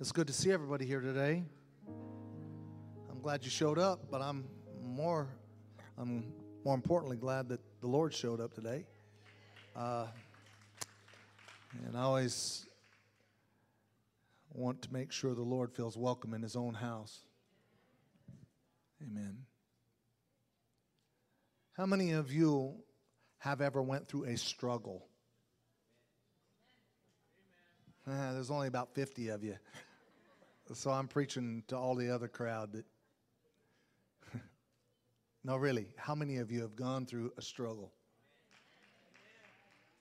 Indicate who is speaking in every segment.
Speaker 1: It's good to see everybody here today. I'm glad you showed up, but I'm more, I'm more importantly glad that the Lord showed up today. Uh, and I always want to make sure the Lord feels welcome in His own house. Amen. How many of you have ever went through a struggle? Uh, there's only about 50 of you. So I'm preaching to all the other crowd that. no, really, how many of you have gone through a struggle?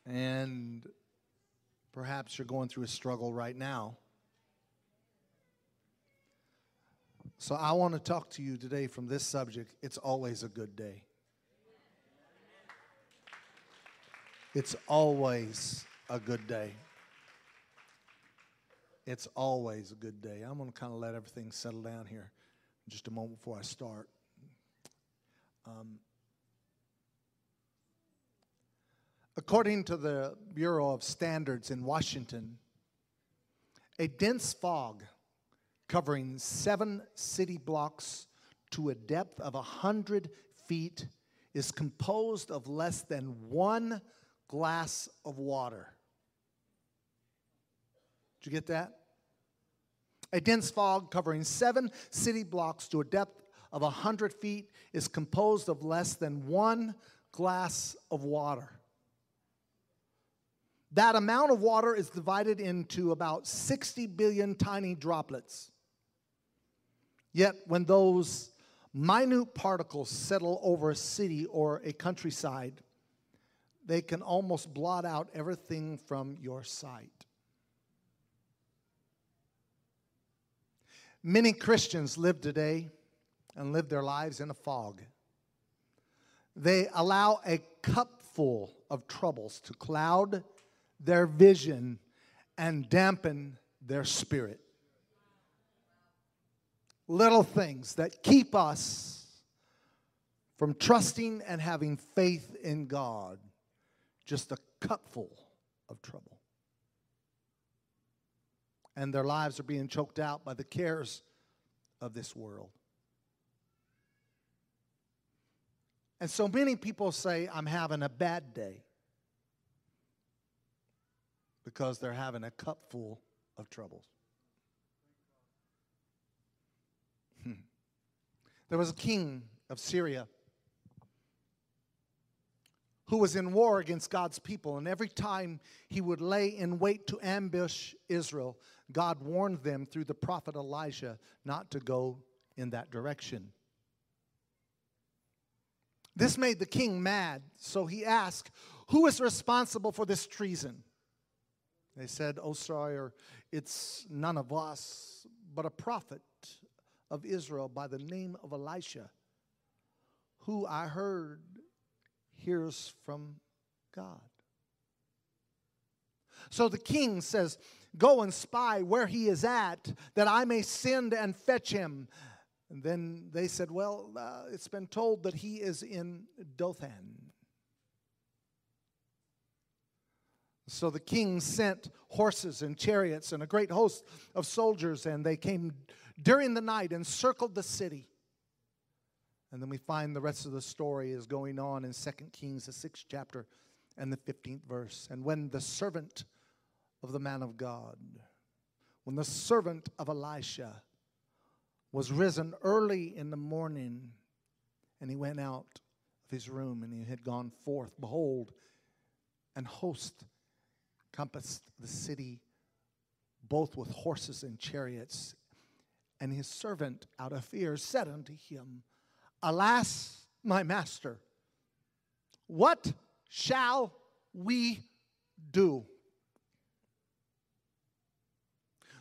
Speaker 1: And perhaps you're going through a struggle right now. So I want to talk to you today from this subject. It's always a good day. It's always a good day. It's always a good day. I'm going to kind of let everything settle down here just a moment before I start. Um, according to the Bureau of Standards in Washington, a dense fog covering seven city blocks to a depth of 100 feet is composed of less than one glass of water. Did you get that? A dense fog covering seven city blocks to a depth of 100 feet is composed of less than one glass of water. That amount of water is divided into about 60 billion tiny droplets. Yet, when those minute particles settle over a city or a countryside, they can almost blot out everything from your sight. Many Christians live today and live their lives in a fog. They allow a cupful of troubles to cloud their vision and dampen their spirit. Little things that keep us from trusting and having faith in God just a cupful of trouble. And their lives are being choked out by the cares of this world. And so many people say, I'm having a bad day because they're having a cupful of troubles. Hmm. There was a king of Syria who was in war against God's people. And every time he would lay in wait to ambush Israel, God warned them through the prophet Elijah not to go in that direction. This made the king mad, so he asked, Who is responsible for this treason? They said, O sire, it's none of us, but a prophet of Israel by the name of Elisha, who I heard hears from God. So the king says, Go and spy where he is at, that I may send and fetch him. And then they said, Well, uh, it's been told that he is in Dothan. So the king sent horses and chariots and a great host of soldiers, and they came during the night and circled the city. And then we find the rest of the story is going on in 2 Kings, the sixth chapter and the 15th verse. And when the servant of the man of God, when the servant of Elisha was risen early in the morning, and he went out of his room and he had gone forth, behold, an host compassed the city both with horses and chariots. And his servant, out of fear, said unto him, Alas, my master, what shall we do?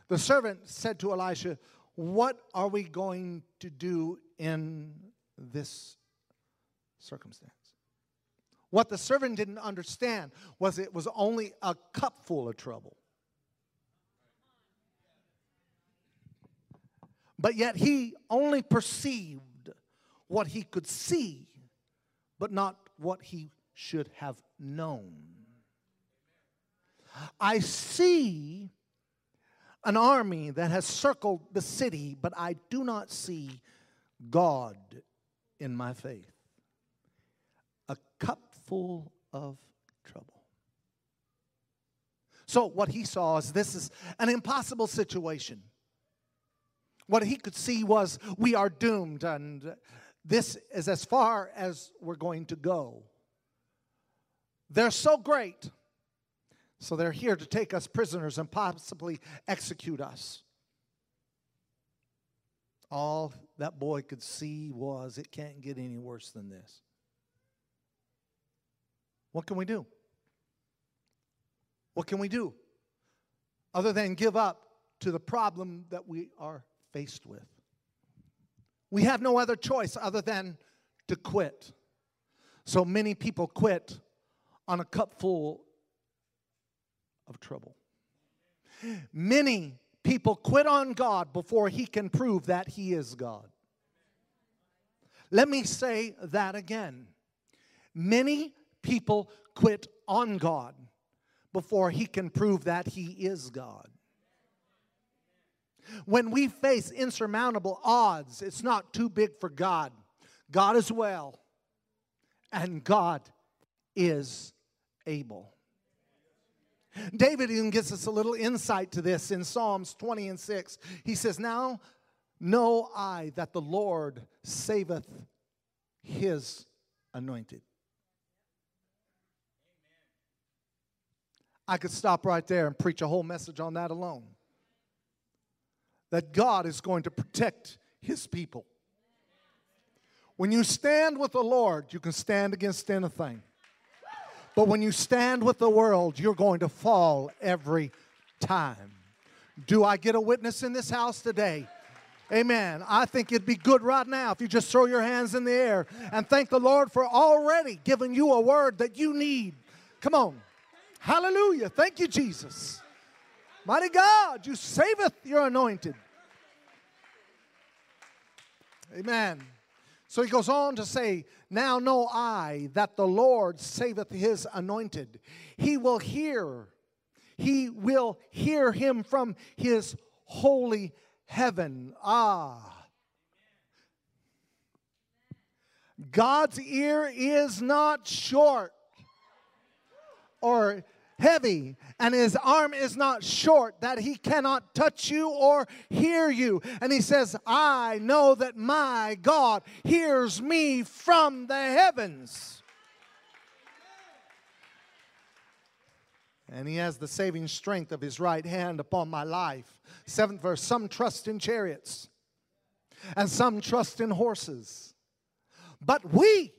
Speaker 1: The servant said to Elisha, What are we going to do in this circumstance? What the servant didn't understand was it was only a cupful of trouble. But yet he only perceived what he could see, but not what he should have known. I see an army that has circled the city, but I do not see God in my faith. A cup full of trouble. So, what he saw is this is an impossible situation. What he could see was we are doomed, and this is as far as we're going to go. They're so great, so they're here to take us prisoners and possibly execute us. All that boy could see was it can't get any worse than this. What can we do? What can we do other than give up to the problem that we are faced with? We have no other choice other than to quit. So many people quit on a cup full of trouble. Many people quit on God before He can prove that He is God. Let me say that again. Many people quit on God before He can prove that He is God. When we face insurmountable odds, it's not too big for God. God is well, and God is able. David even gives us a little insight to this in Psalms 20 and 6. He says, Now know I that the Lord saveth his anointed. I could stop right there and preach a whole message on that alone. That God is going to protect his people. When you stand with the Lord, you can stand against anything. But when you stand with the world, you're going to fall every time. Do I get a witness in this house today? Amen. I think it'd be good right now if you just throw your hands in the air and thank the Lord for already giving you a word that you need. Come on. Hallelujah. Thank you, Jesus. Mighty God, you saveth your anointed. Amen. So he goes on to say, Now know I that the Lord saveth his anointed. He will hear, he will hear him from his holy heaven. Ah. God's ear is not short or heavy, and his arm is not short that he cannot touch you or hear you. And he says, I know that my God hears me from the heavens. And he has the saving strength of his right hand upon my life. Seventh verse Some trust in chariots, and some trust in horses. But we,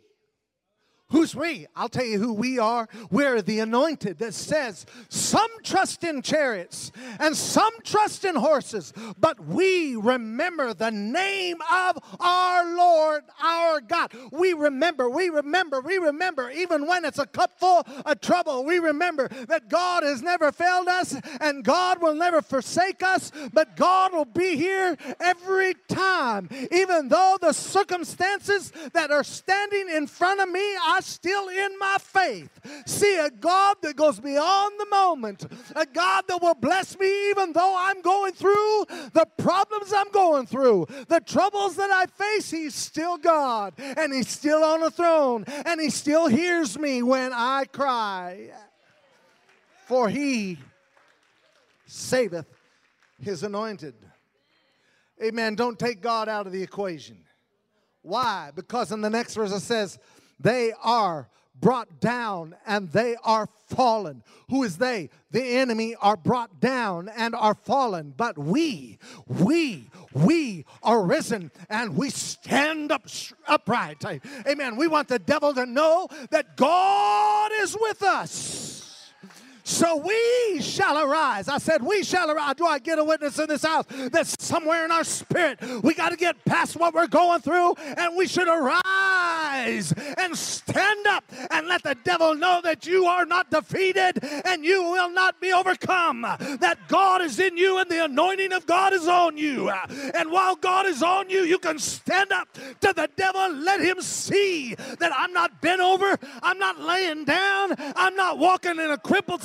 Speaker 1: Who's we? I'll tell you who we are. We're the anointed that says, Some trust in chariots and some trust in horses, but we remember the name of our Lord, our God. We remember, we remember, we remember, even when it's a cup full of trouble, we remember that God has never failed us and God will never forsake us, but God will be here every time. Even though the circumstances that are standing in front of me, I still in my faith see a God that goes beyond the moment, a God that will bless me even though I'm going through the problems I'm going through, the troubles that I face. He's still God, and He's still on the throne, and He still hears me when I cry. For He saveth His anointed. Amen. Don't take God out of the equation. Why? Because in the next verse it says, they are brought down and they are fallen. Who is they? The enemy are brought down and are fallen. But we, we, we are risen and we stand up upright. Amen. We want the devil to know that God is with us. So we shall arise. I said, We shall arise. Do I get a witness in this house that somewhere in our spirit we got to get past what we're going through and we should arise? and stand up and let the devil know that you are not defeated and you will not be overcome. That God is in you and the anointing of God is on you. And while God is on you, you can stand up to the devil, let him see that I'm not bent over, I'm not laying down, I'm not walking in a crippled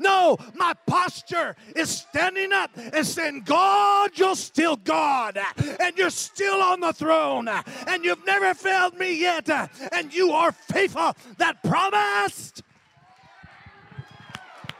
Speaker 1: No, my posture is standing up and saying, God, you're still God, and you're still on the throne, and you've never failed me yet, and you are faithful that promised.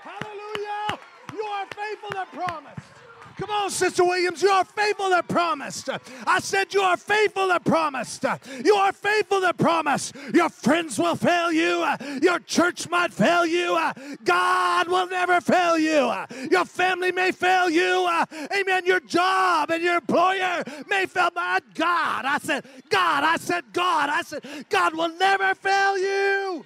Speaker 1: Hallelujah! You are faithful that promised. Come on, Sister Williams, you are faithful that promised. I said you are faithful that promised. You are faithful that promised. Your friends will fail you. Your church might fail you. God will never fail you. Your family may fail you. Amen. Your job and your employer may fail. My God, I said, God, I said, God, I said, God will never fail you.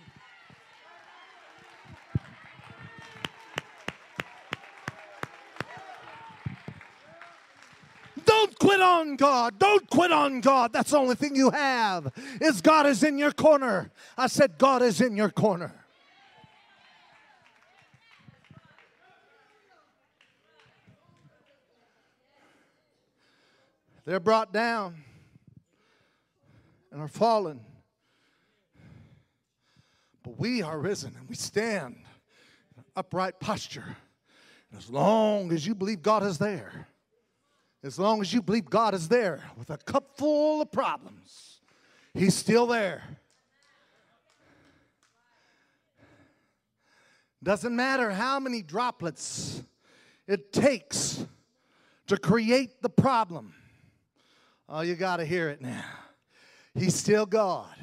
Speaker 1: Don't quit on God. Don't quit on God. That's the only thing you have is God is in your corner. I said God is in your corner. They're brought down and are fallen. But we are risen and we stand in upright posture. And as long as you believe God is there, as long as you believe God is there with a cup full of problems, He's still there. Doesn't matter how many droplets it takes to create the problem. Oh, you got to hear it now. He's still God.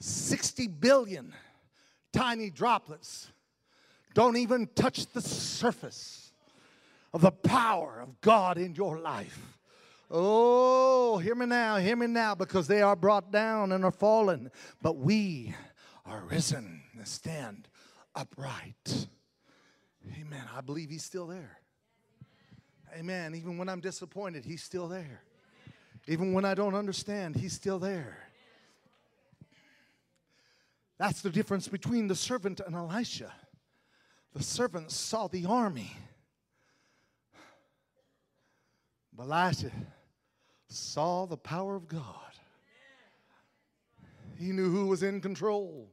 Speaker 1: 60 billion tiny droplets don't even touch the surface of the power of God in your life. Oh, hear me now, hear me now, because they are brought down and are fallen, but we are risen and stand upright. Amen. I believe He's still there. Amen. Even when I'm disappointed, He's still there. Even when I don't understand, He's still there. That's the difference between the servant and Elisha. The servant saw the army but Elisha saw the power of God. He knew who was in control.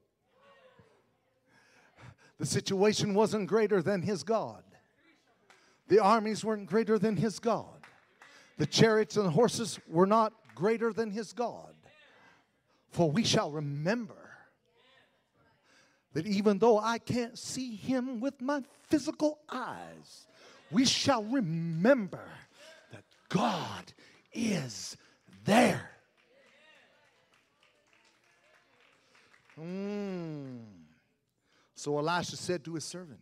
Speaker 1: The situation wasn't greater than his God. The armies weren't greater than his God. The chariots and the horses were not greater than his God. For we shall remember that even though I can't see him with my physical eyes, we shall remember God is there. Mm. So Elisha said to his servant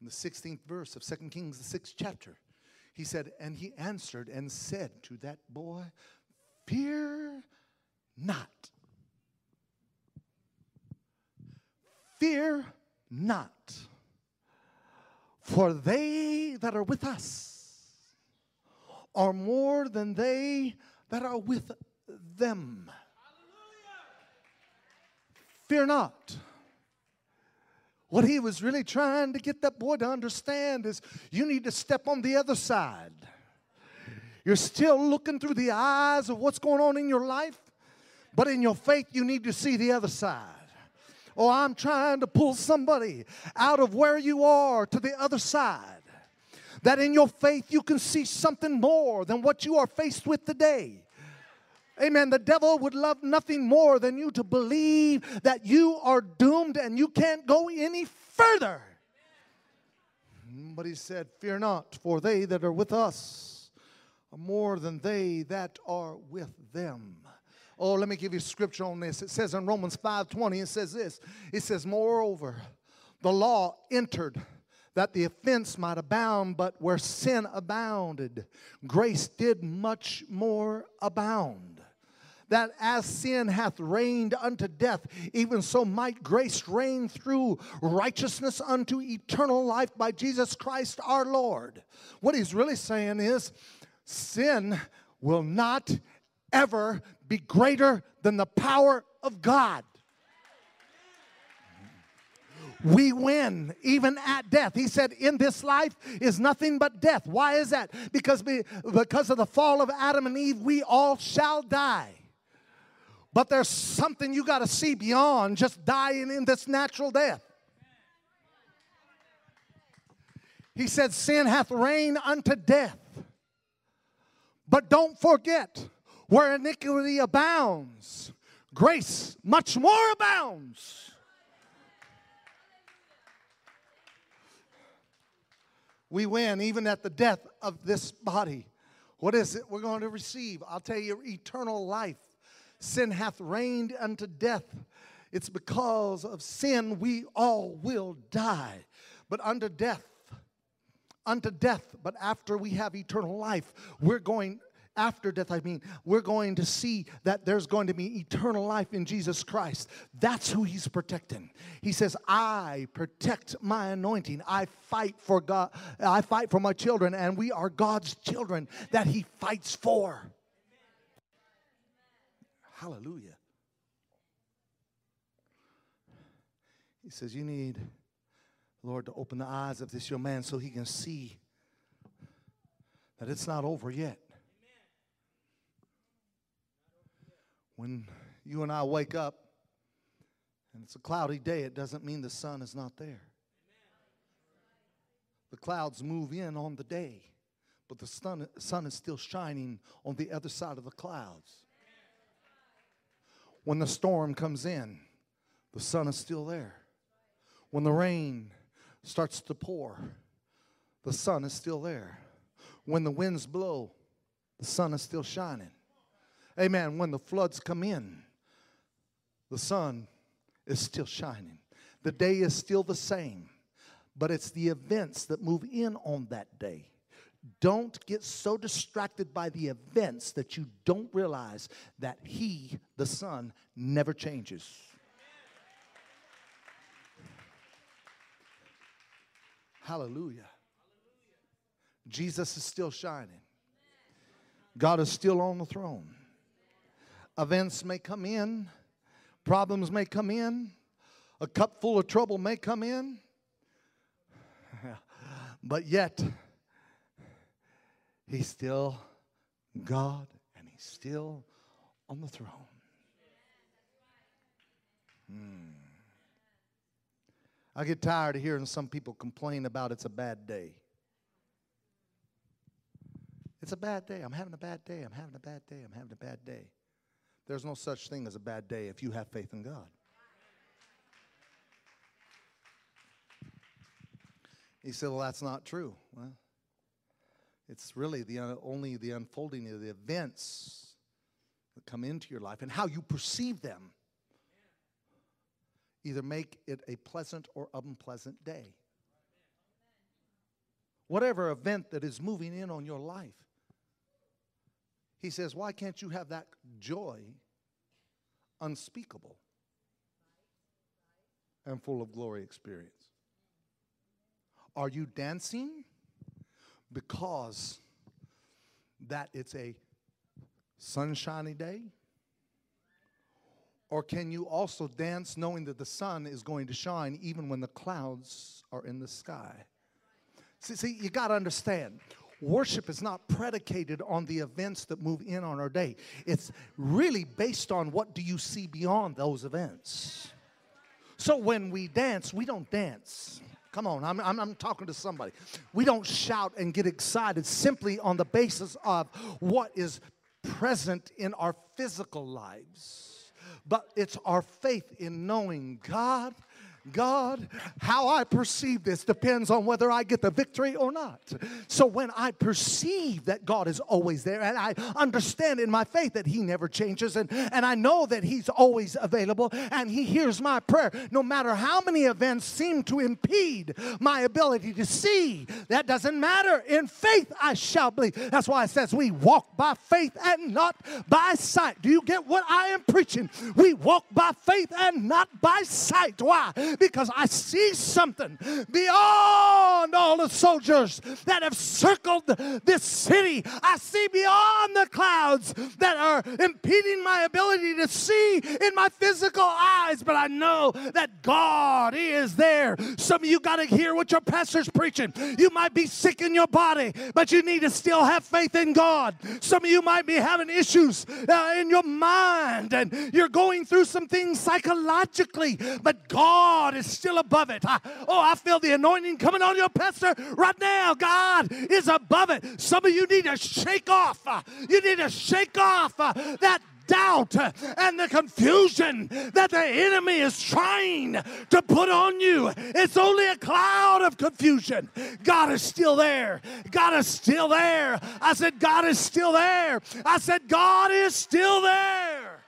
Speaker 1: in the 16th verse of 2 Kings, the 6th chapter, he said, And he answered and said to that boy, Fear not. Fear not. For they that are with us are more than they that are with them. Fear not. What he was really trying to get that boy to understand is you need to step on the other side. You're still looking through the eyes of what's going on in your life, but in your faith, you need to see the other side. Oh, I'm trying to pull somebody out of where you are to the other side that in your faith you can see something more than what you are faced with today. Amen. The devil would love nothing more than you to believe that you are doomed and you can't go any further. But he said, Fear not, for they that are with us are more than they that are with them. Oh, let me give you scripture on this. It says in Romans 5:20, it says this. It says, Moreover, the law entered that the offense might abound, but where sin abounded, grace did much more abound. That as sin hath reigned unto death, even so might grace reign through righteousness unto eternal life by Jesus Christ our Lord. What he's really saying is sin will not ever be greater than the power of God. We win even at death. He said, In this life is nothing but death. Why is that? Because, we, because of the fall of Adam and Eve, we all shall die. But there's something you got to see beyond just dying in this natural death. He said, Sin hath reigned unto death. But don't forget, where iniquity abounds, grace much more abounds. We win even at the death of this body. What is it we're going to receive? I'll tell you eternal life. Sin hath reigned unto death. It's because of sin we all will die. But unto death, unto death, but after we have eternal life, we're going after death, I mean, we're going to see that there's going to be eternal life in Jesus Christ. That's who he's protecting. He says, I protect my anointing. I fight for God. I fight for my children, and we are God's children that he fights for. Hallelujah. He says, You need, Lord, to open the eyes of this young man so he can see that it's not over yet. When you and I wake up and it's a cloudy day, it doesn't mean the sun is not there. The clouds move in on the day, but the sun, sun is still shining on the other side of the clouds. When the storm comes in, the sun is still there. When the rain starts to pour, the sun is still there. When the winds blow, the sun is still shining. Amen. When the floods come in, the sun is still shining. The day is still the same, but it's the events that move in on that day. Don't get so distracted by the events that you don't realize that He, the Son, never changes. Hallelujah. Jesus is still shining. God is still on the throne. Events may come in, problems may come in, a cup full of trouble may come in, but yet, He's still God and He's still on the throne. Hmm. I get tired of hearing some people complain about it's a bad day. It's a bad day. I'm having a bad day. I'm having a bad day. I'm having a bad day. There's no such thing as a bad day if you have faith in God. He said, Well, that's not true. Well, it's really the only the unfolding of the events that come into your life and how you perceive them either make it a pleasant or unpleasant day. Whatever event that is moving in on your life, he says, Why can't you have that joy unspeakable and full of glory experience? Are you dancing because that it's a sunshiny day? Or can you also dance knowing that the sun is going to shine even when the clouds are in the sky? See, see you got to understand worship is not predicated on the events that move in on our day. It's really based on what do you see beyond those events. So when we dance, we don't dance. Come on, I'm, I'm, I'm, talking to somebody. We don't shout and get excited simply on the basis of what is present in our physical lives, but it's our faith in knowing God God, how I perceive this depends on whether I get the victory or not. So when I perceive that God is always there and I understand in my faith that He never changes and, and I know that He's always available and He hears my prayer, no matter how many events seem to impede my ability to see, that doesn't matter. In faith, I shall believe. That's why it says we walk by faith and not by sight. Do you get what I am preaching? We walk by faith and not by sight. Why? Because I see something beyond all the soldiers that have circled this city. I see beyond the clouds that are impeding my ability to see in my physical eyes, but I know that God is there. Some of you got to hear what your pastor's preaching. You might be sick in your body, but you need to still have faith in God. Some of you might be having issues uh, in your mind and you're going through some things psychologically, but God is still above it. I, oh, I feel the anointing coming on your pastor right now. God is above it. Some of you need to shake off. Uh, you need to shake off uh, that doubt and the confusion that the enemy is trying to put on you. It's only a cloud of confusion. God is still there. God is still there. I said, God is still there. I said, God is still there.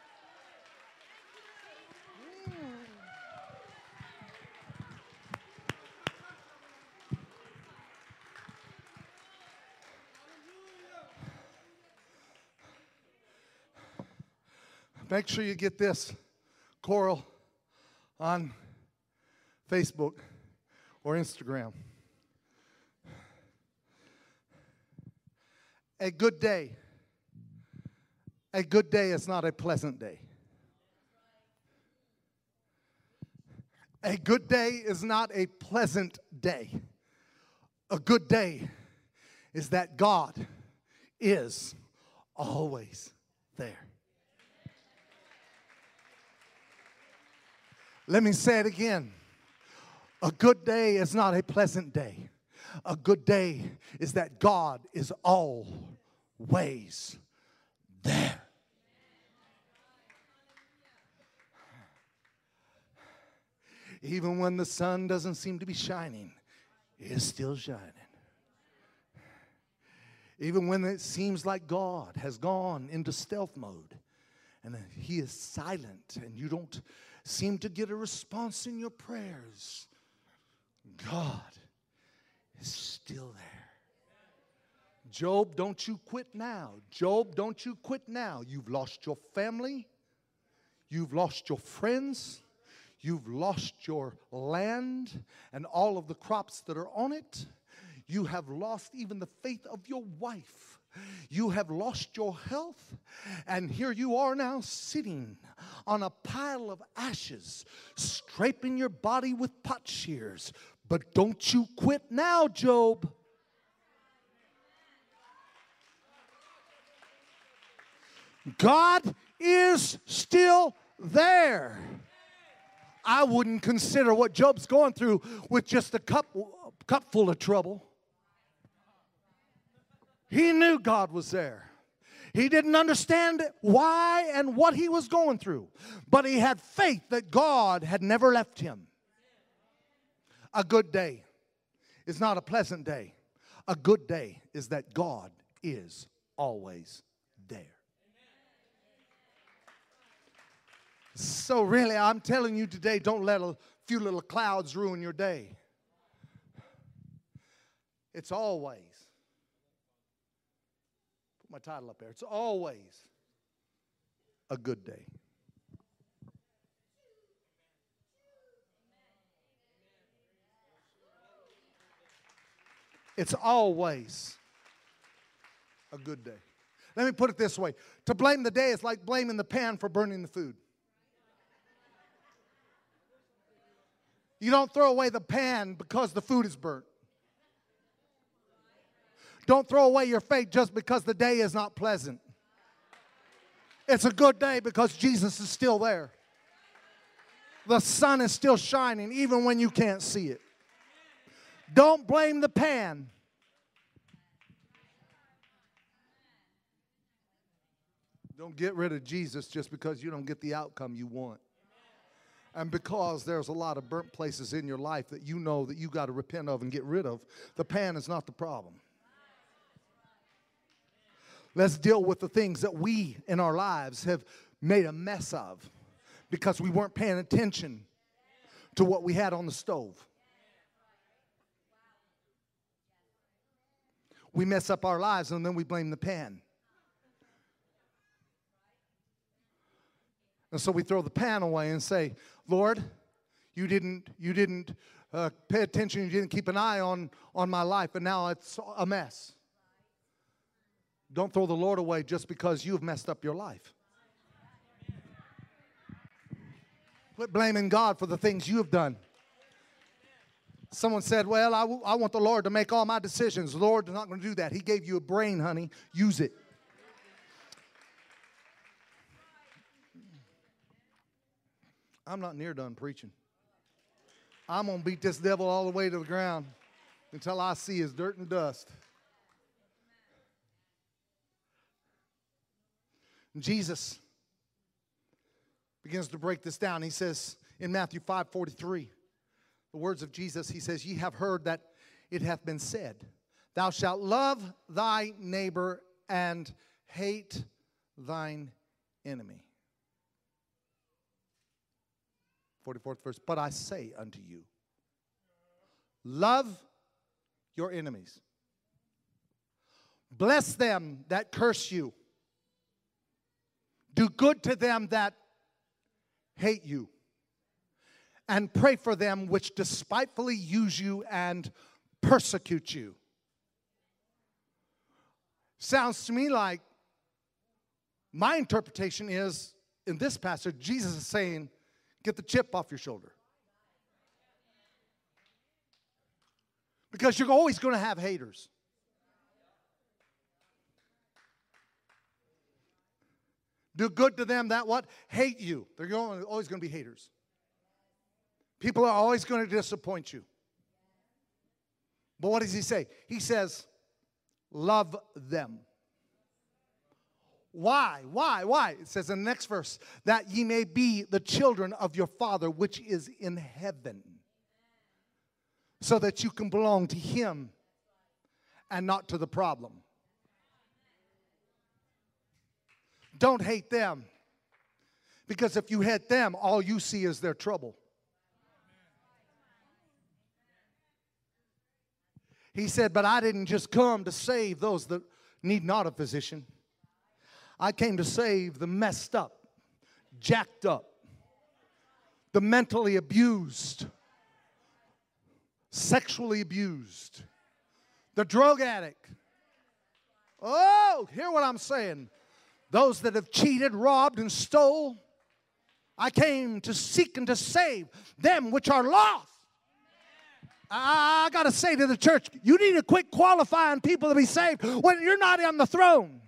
Speaker 1: Make sure you get this coral on Facebook or Instagram. A good day. A good day is not a pleasant day. A good day is not a pleasant day. A good day is that God is always there. Let me say it again. A good day is not a pleasant day. A good day is that God is always there. Even when the sun doesn't seem to be shining, it's still shining. Even when it seems like God has gone into stealth mode and He is silent and you don't seem to get a response in your prayers, God is still there. Job, don't you quit now. Job, don't you quit now. You've lost your family, you've lost your friends, you've lost your land and all of the crops that are on it. You have lost even the faith of your wife. You have lost your health, and here you are now sitting on a pile of ashes, scraping your body with potsherds. But don't you quit now, Job. God is still there. I wouldn't consider what Job's going through with just a cup, cup full of trouble. He knew God was there. He didn't understand why and what he was going through, but he had faith that God had never left him. A good day is not a pleasant day. A good day is that God is always there. So, really, I'm telling you today don't let a few little clouds ruin your day. It's always my title up there. It's always a good day. It's always a good day. Let me put it this way to blame the day is like blaming the pan for burning the food. You don't throw away the pan because the food is burnt. Don't throw away your faith just because the day is not pleasant. It's a good day because Jesus is still there. The sun is still shining even when you can't see it. Don't blame the pan. Don't get rid of Jesus just because you don't get the outcome you want. And because there's a lot of burnt places in your life that you know that you got to repent of and get rid of, the pan is not the problem. Let's deal with the things that we in our lives have made a mess of because we weren't paying attention to what we had on the stove. We mess up our lives and then we blame the pan. And so we throw the pan away and say, Lord, You didn't, you didn't uh, pay attention. You didn't keep an eye on, on my life, and now it's a mess. Don't throw the Lord away just because you've messed up your life. Quit blaming God for the things you have done. Someone said, Well, I, I want the Lord to make all my decisions. The Lord is not going to do that. He gave you a brain, honey. Use it. I'm not near done preaching. I'm going to beat this devil all the way to the ground until I see his dirt and dust. Jesus begins to break this down. He says in Matthew 5 43, the words of Jesus, he says, Ye have heard that it hath been said, Thou shalt love thy neighbor and hate thine enemy. 44th verse, But I say unto you, love your enemies, bless them that curse you, do good to them that hate you, and pray for them which despitefully use you and persecute you. Sounds to me like my interpretation is in this passage, Jesus is saying, Get the chip off your shoulder. Because you're always going to have haters. Do good to them that what? Hate you. They're always going to be haters. People are always going to disappoint you. But what does he say? He says, love them. Why? Why? Why? It says in the next verse, that ye may be the children of your Father which is in heaven. So that you can belong to Him and not to the problem. Don't hate them. Because if you hate them, all you see is their trouble. He said, But I didn't just come to save those that need not a physician. I came to save the messed up, jacked up, the mentally abused, sexually abused, the drug addict. Oh, hear what I'm saying. Those that have cheated, robbed, and stole. I came to seek and to save them which are lost. I, got to say to the church, you need to quit qualifying people to be saved when you're not on the throne.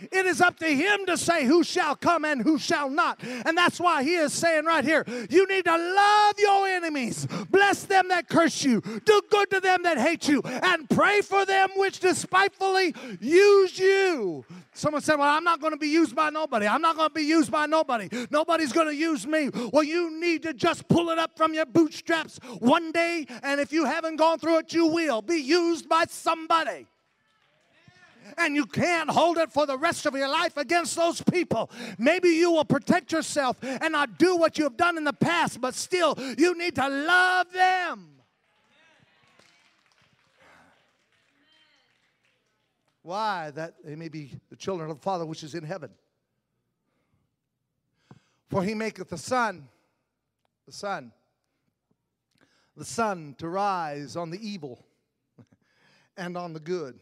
Speaker 1: It is up to him to say who shall come and who shall not. And that's why he is saying right here you need to love your enemies, bless them that curse you, do good to them that hate you, and pray for them which despitefully use you. Someone said, Well, I'm not going to be used by nobody. I'm not going to be used by nobody. Nobody's going to use me. Well, you need to just pull it up from your bootstraps one day, and if you haven't gone through it, you will be used by somebody and you can't hold it for the rest of your life against those people. Maybe you will protect yourself and not do what you have done in the past, but still, you need to love them. Why? That they may be the children of the Father which is in heaven. For he maketh the sun, the sun, the sun to rise on the evil and on the good.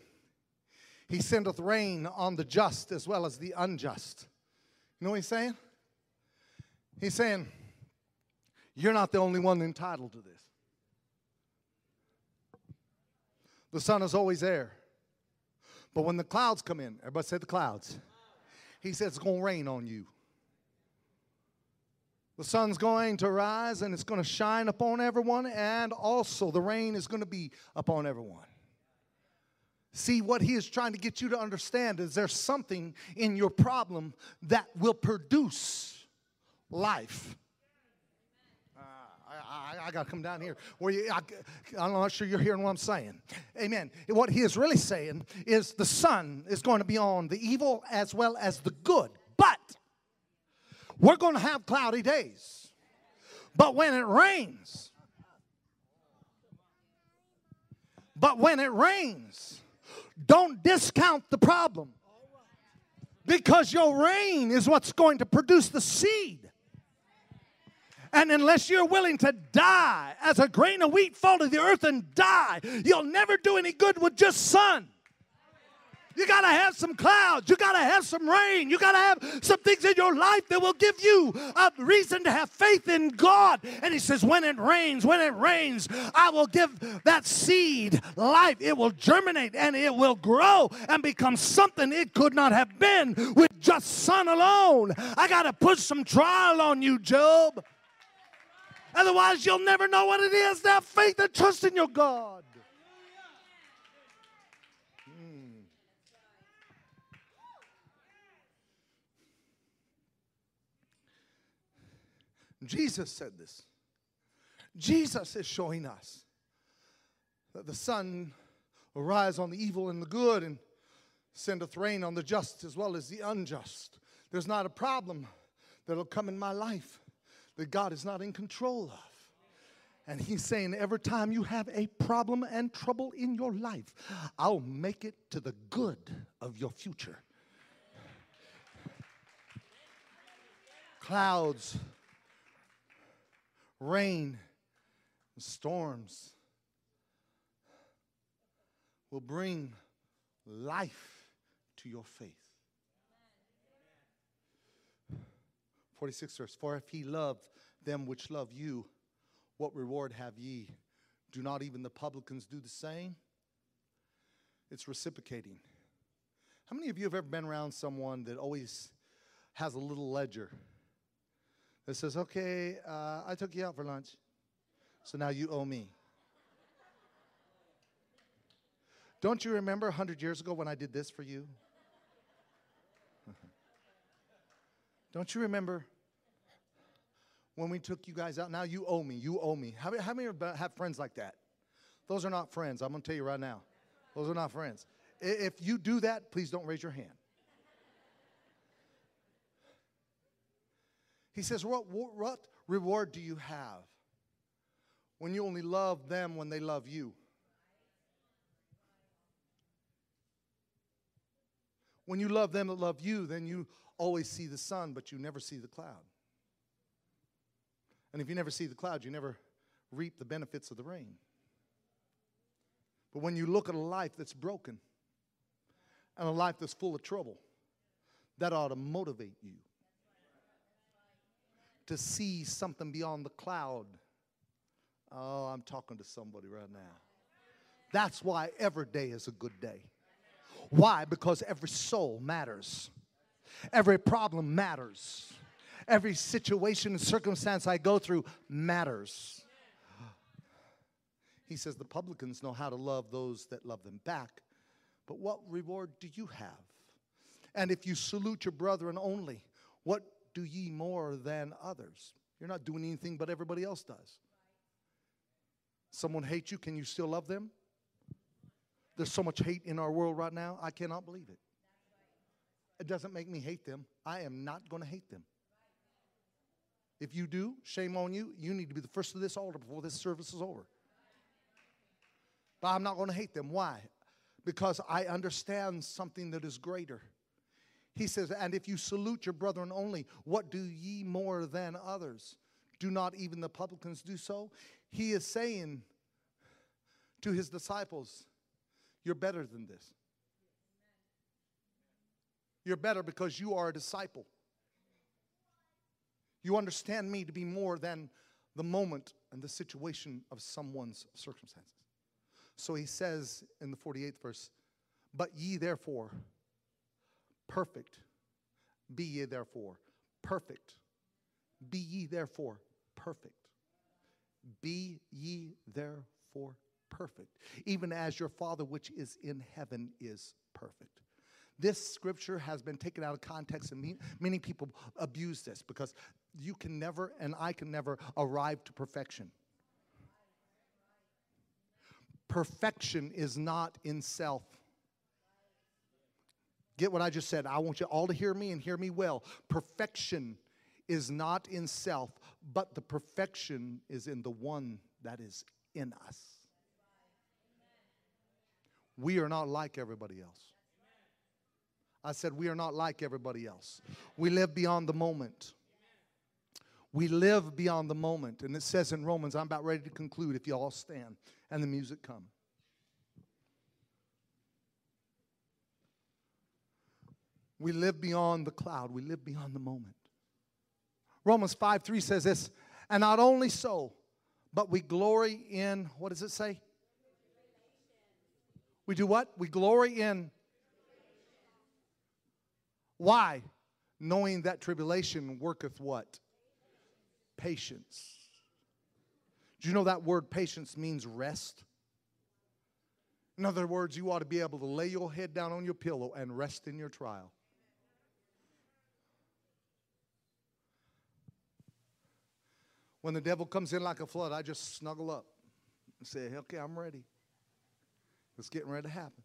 Speaker 1: He sendeth rain on the just as well as the unjust. You know what he's saying? He's saying, You're not the only one entitled to this. The sun is always there. But when the clouds come in, everybody said the clouds. He says it's going to rain on you. The sun's going to rise and it's going to shine upon everyone, and also the rain is going to be upon everyone. See, what he is trying to get you to understand is there's something in your problem that will produce life. Uh, I, I, I got to come down here. Where you, I, I'm not sure you're hearing what I'm saying. Amen. What he is really saying is the sun is going to be on the evil as well as the good. But we're going to have cloudy days. But when it rains, but when it rains, don't discount the problem. Because your rain is what's going to produce the seed. And unless you're willing to die as a grain of wheat fall to the earth and die, you'll never do any good with just sun. You got to have some clouds. You got to have some rain. You got to have some things in your life that will give you a reason to have faith in God. And he says, When it rains, when it rains, I will give that seed life. It will germinate and it will grow and become something it could not have been with just sun alone. I got to put some trial on you, Job. Otherwise, you'll never know what it is to have faith and trust in your God. Jesus said this. Jesus is showing us that the sun will rise on the evil and the good and sendeth rain on the just as well as the unjust. There's not a problem that'll come in my life that God is not in control of. And he's saying, every time you have a problem and trouble in your life, I'll make it to the good of your future. Clouds rain, and storms will bring life to your faith. 46 verse, for if he loved them which love you, what reward have ye? Do not even the publicans do the same? It's reciprocating. How many of you have ever been around someone that always has a little ledger? That says, okay, uh, I took you out for lunch, so now you owe me. Don't you remember 100 years ago when I did this for you? Don't you remember when we took you guys out? Now you owe me. You owe me. How how many have friends like that? Those are not friends. I'm going to tell you right now. Those are not friends. If you do that, please don't raise your hand. He says, what, what reward do you have when you only love them when they love you? When you love them that love you, then you always see the sun, but you never see the cloud. And if you never see the cloud, you never reap the benefits of the rain. But when you look at a life that's broken and a life that's full of trouble, that ought to motivate you to see something beyond the cloud. Oh, I'm talking to somebody right now. That's why every day is a good day. Why? Because every soul matters, every problem matters, every situation and circumstance I go through matters. He says the publicans know how to love those that love them back, but what reward do you have? And if you salute your brethren only, what do ye more than others. You're not doing anything but everybody else does. Someone hates you, can you still love them? There's so much hate in our world right now, I cannot believe it. It doesn't make me hate them. I am not going to hate them. If you do, shame on you. You need to be the first of this altar before this service is over. But I'm not going to hate them. Why? Because I understand something that is greater. He says, And if you salute your brethren only, what do ye more than others? Do not even the publicans do so? He is saying to his disciples, You're better than this. You're better because you are a disciple. You understand me to be more than the moment and the situation of someone's circumstances. So he says in the 48th verse, But ye therefore, perfect. Be ye therefore perfect. Be ye therefore perfect. Be ye therefore perfect, even as your Father which is in heaven is perfect. This scripture has been taken out of context, and many people abuse this because you can never, and I can never, arrive to perfection. Perfection is not in self. Get what I just said. I want you all to hear me and hear me well. Perfection is not in self, but the perfection is in the one that is in us. We are not like everybody else. I said, We are not like everybody else. We live beyond the moment. We live beyond the moment. And it says in Romans, I'm about ready to conclude if you all stand and the music come. We live beyond the cloud. We live beyond the moment. Romans 5 3 says this, and not only so, but we glory in, what does it say? We do what? We glory in. Why? Knowing that tribulation worketh what? Patience. Do you know that word patience means rest? In other words, you ought to be able to lay your head down on your pillow and rest in your trial. When the devil comes in like a flood, I just snuggle up and say, okay, I'm ready. It's getting ready to happen.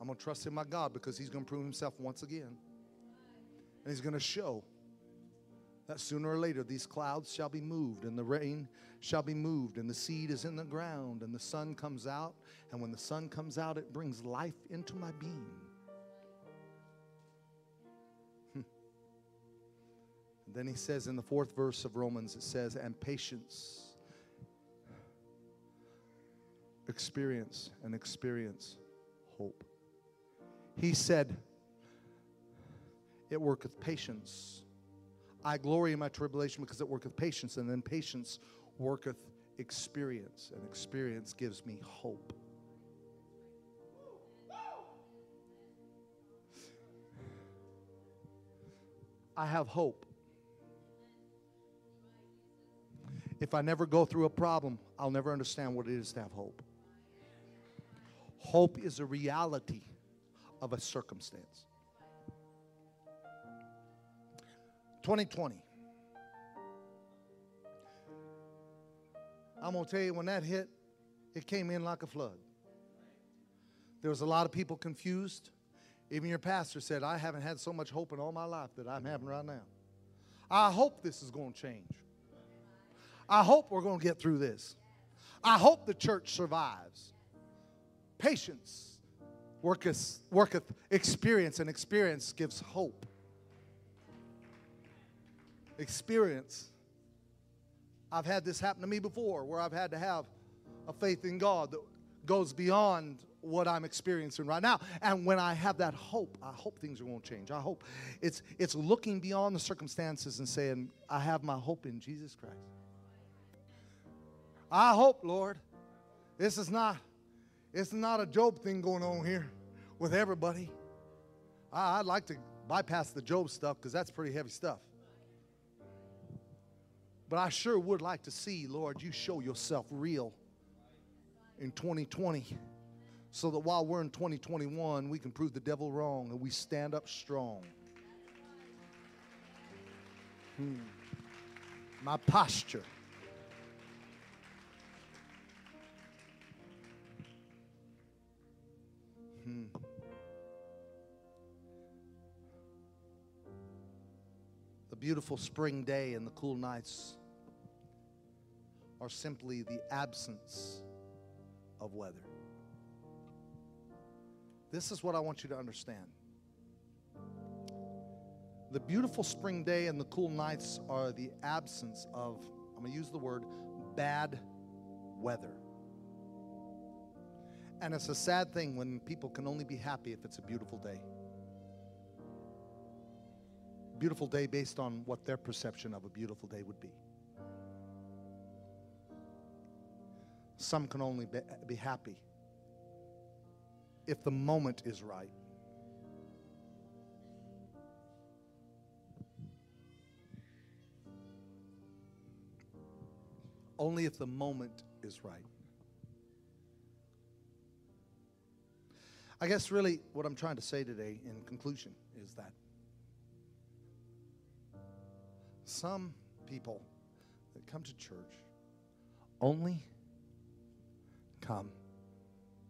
Speaker 1: I'm going to trust in my God because he's going to prove himself once again. And he's going to show that sooner or later these clouds shall be moved and the rain shall be moved and the seed is in the ground and the sun comes out. And when the sun comes out, it brings life into my being. Then he says in the fourth verse of Romans, it says, and patience. Experience and experience hope. He said, It worketh patience. I glory in my tribulation because it worketh patience, and then patience worketh experience, and experience gives me hope. I have hope. If I never go through a problem, I'll never understand what it is to have hope. Hope is a reality of a circumstance. 2020. I'm going to tell you, when that hit, it came in like a flood. There was a lot of people confused. Even your pastor said, I haven't had so much hope in all my life that I'm having right now. I hope this is going to change. I hope we're going to get through this. I hope the church survives. Patience worketh, worketh experience, and experience gives hope. Experience. I've had this happen to me before where I've had to have a faith in God that goes beyond what I'm experiencing right now. And when I have that hope, I hope things are going to change. I hope it's it's looking beyond the circumstances and saying, I have my hope in Jesus Christ. I hope, Lord, this is not it's not a Job thing going on here with everybody. I, would like to bypass the Job stuff because that's pretty heavy stuff. But I sure would like to see, Lord, you show yourself real in 2020 so that while we're in 2021, we can prove the devil wrong and we stand up strong. Hmm. My posture Hmm. The beautiful spring day and the cool nights are simply the absence of weather. This is what I want you to understand. The beautiful spring day and the cool nights are the absence of, I'm going to use the word, bad weather. And it's a sad thing when people can only be happy if it's a beautiful day. Beautiful day based on what their perception of a beautiful day would be. Some can only be, be happy if the moment is right. Only if the moment is right. I guess really what I'm trying to say today in conclusion is that some people that come to church only come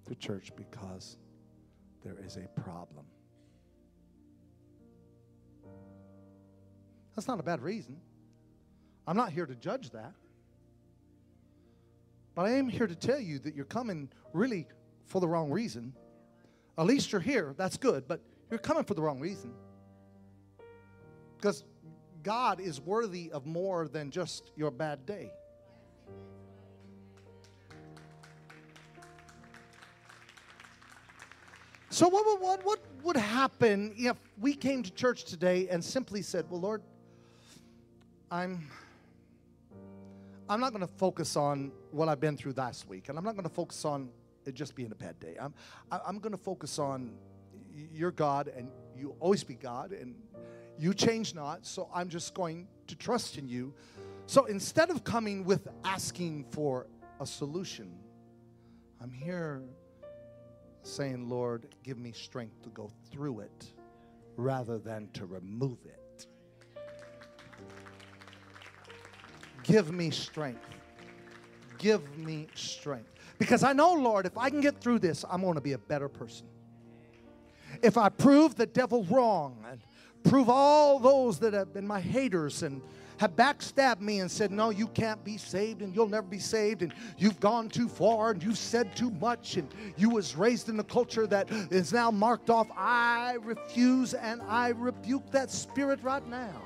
Speaker 1: to church because there is a problem. That's not a bad reason. I'm not here to judge that. But I am here to tell you that you're coming really for the wrong reason. At least you're here. That's good. But you're coming for the wrong reason. Because God is worthy of more than just your bad day. So, what, would- what, what would happen if we came to church today and simply said, Well, Lord, I'm, I'm not going to focus on what I've been through last week, and I'm not going to focus on it just being a bad day. I'm, I'm going to focus on your God, and you always be God, and you change not, so I'm just going to trust in you. So instead of coming with asking for a solution, I'm here saying, Lord, give me strength to go through it rather than to remove it. Give me strength. Give me strength. Because I know, Lord, if I can get through this, I'm going to be a better person. If I prove the devil wrong and prove all those that have been my haters and have backstabbed me and said, No, you can't be saved and you'll never be saved and you've gone too far and you've said too much and you was raised in a culture that is now marked off. I refuse and I rebuke that spirit right now.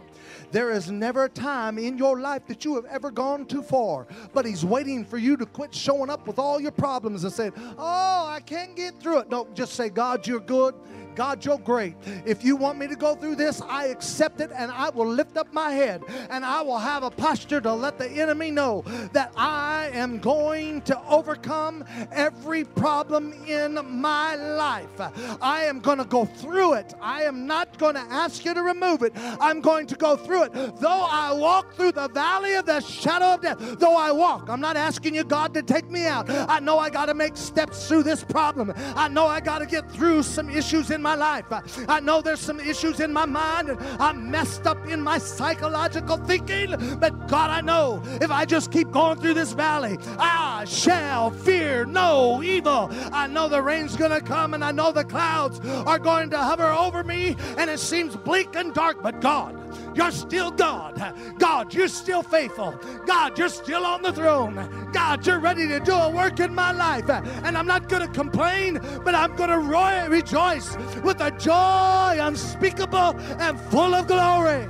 Speaker 1: There is never a time in your life that you have ever gone too far, but He's waiting for you to quit showing up with all your problems and saying, Oh, I can't get through it. No, just say, God, you're good. God, you're great. If you want me to go through this, I accept it and I will lift up my head and I will have a posture to let the enemy know that I am going to overcome every problem in my life. I am going to go through it. I am not going to ask you to remove it. I'm going to go through it. Though I walk through the valley of the shadow of death, though I walk, I'm not asking you, God, to take me out. I know I got to make steps through this problem. I know I got to get through some issues in my life. I know there's some issues in my mind and I'm messed up in my psychological thinking. But God, I know if I just keep going through this valley, I shall fear no evil. I know the rain's going to come and I know the clouds are going to hover over me and it seems bleak and dark, but God, you're still God. God, you're still faithful. God, you're still on the throne. God, you're ready to do a work in my life. And I'm not going to complain, but I'm going to ro- rejoice with a joy unspeakable and full of glory.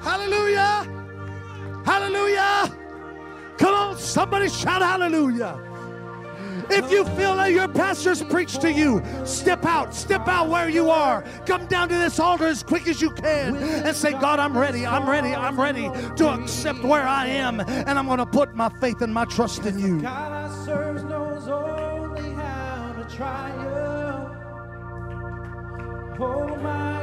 Speaker 1: Hallelujah! Hallelujah! Come on, somebody shout hallelujah. If you feel that your pastor's preached to you, step out, step out where you are. Come down to this altar as quick as you can and say, God, I'm ready, I'm ready, I'm ready to accept where I am, and I'm going to put my faith and my trust in you.
Speaker 2: God I serve knows only how to. Oh my